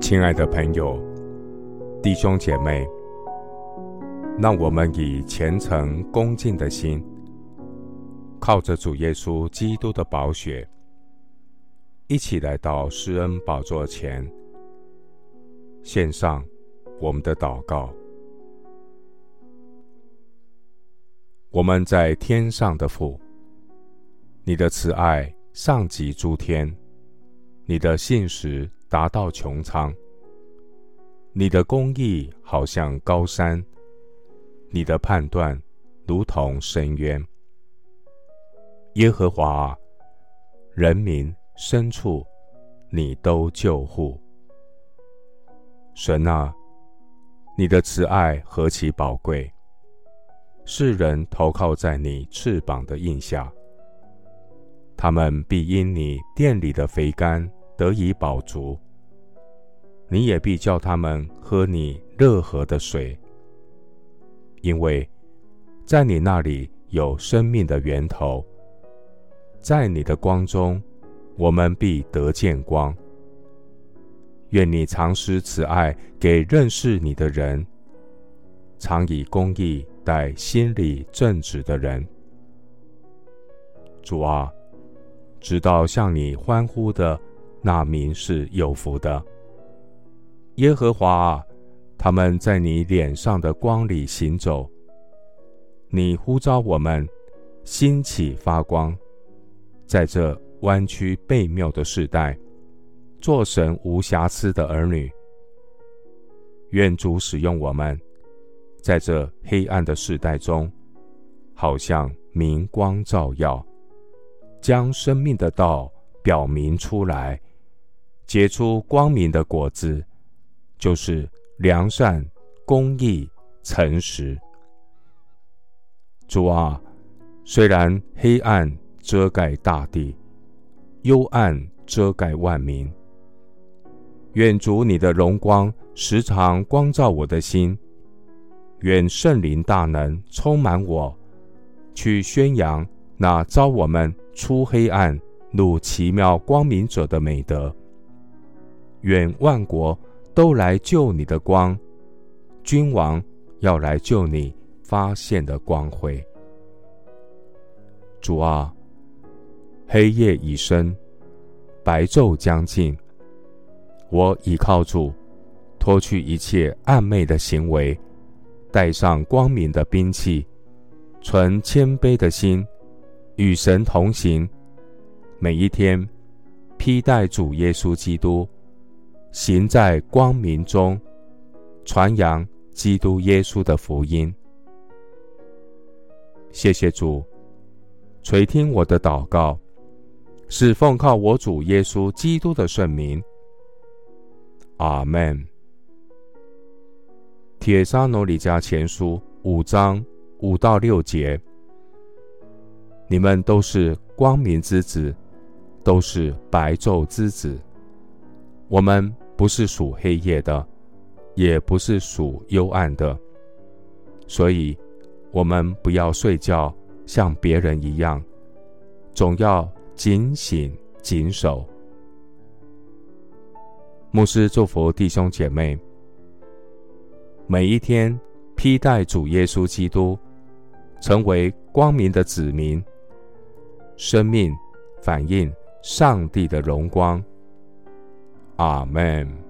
亲爱的朋友、弟兄姐妹，让我们以虔诚恭敬的心，靠着主耶稣基督的宝血，一起来到施恩宝座前，献上我们的祷告。我们在天上的父，你的慈爱上及诸天，你的信实达到穹苍，你的公义好像高山，你的判断如同深渊。耶和华，人民牲畜，你都救护。神啊，你的慈爱何其宝贵！世人投靠在你翅膀的荫下，他们必因你店里的肥甘得以饱足。你也必叫他们喝你热河的水，因为在你那里有生命的源头，在你的光中，我们必得见光。愿你常施慈爱给认识你的人，常以公义待心里正直的人。主啊，直到向你欢呼的那民是有福的。耶和华啊，他们在你脸上的光里行走。你呼召我们兴起发光，在这弯曲悖谬的世代，做神无瑕疵的儿女。愿主使用我们，在这黑暗的世代中，好像明光照耀，将生命的道表明出来，结出光明的果子。就是良善、公义、诚实。主啊，虽然黑暗遮盖大地，幽暗遮盖万民，愿主你的荣光时常光照我的心，愿圣灵大能充满我，去宣扬那召我们出黑暗入奇妙光明者的美德。愿万国。都来救你的光，君王要来救你发现的光辉。主啊，黑夜已深，白昼将近，我倚靠主，脱去一切暗昧的行为，带上光明的兵器，存谦卑的心，与神同行，每一天披戴主耶稣基督。行在光明中，传扬基督耶稣的福音。谢谢主，垂听我的祷告，是奉靠我主耶稣基督的圣名。阿门。铁沙罗尼迦前书五章五到六节，你们都是光明之子，都是白昼之子。我们。不是属黑夜的，也不是属幽暗的，所以，我们不要睡觉，像别人一样，总要警醒谨守。牧师祝福弟兄姐妹，每一天披戴主耶稣基督，成为光明的子民，生命反映上帝的荣光。阿门。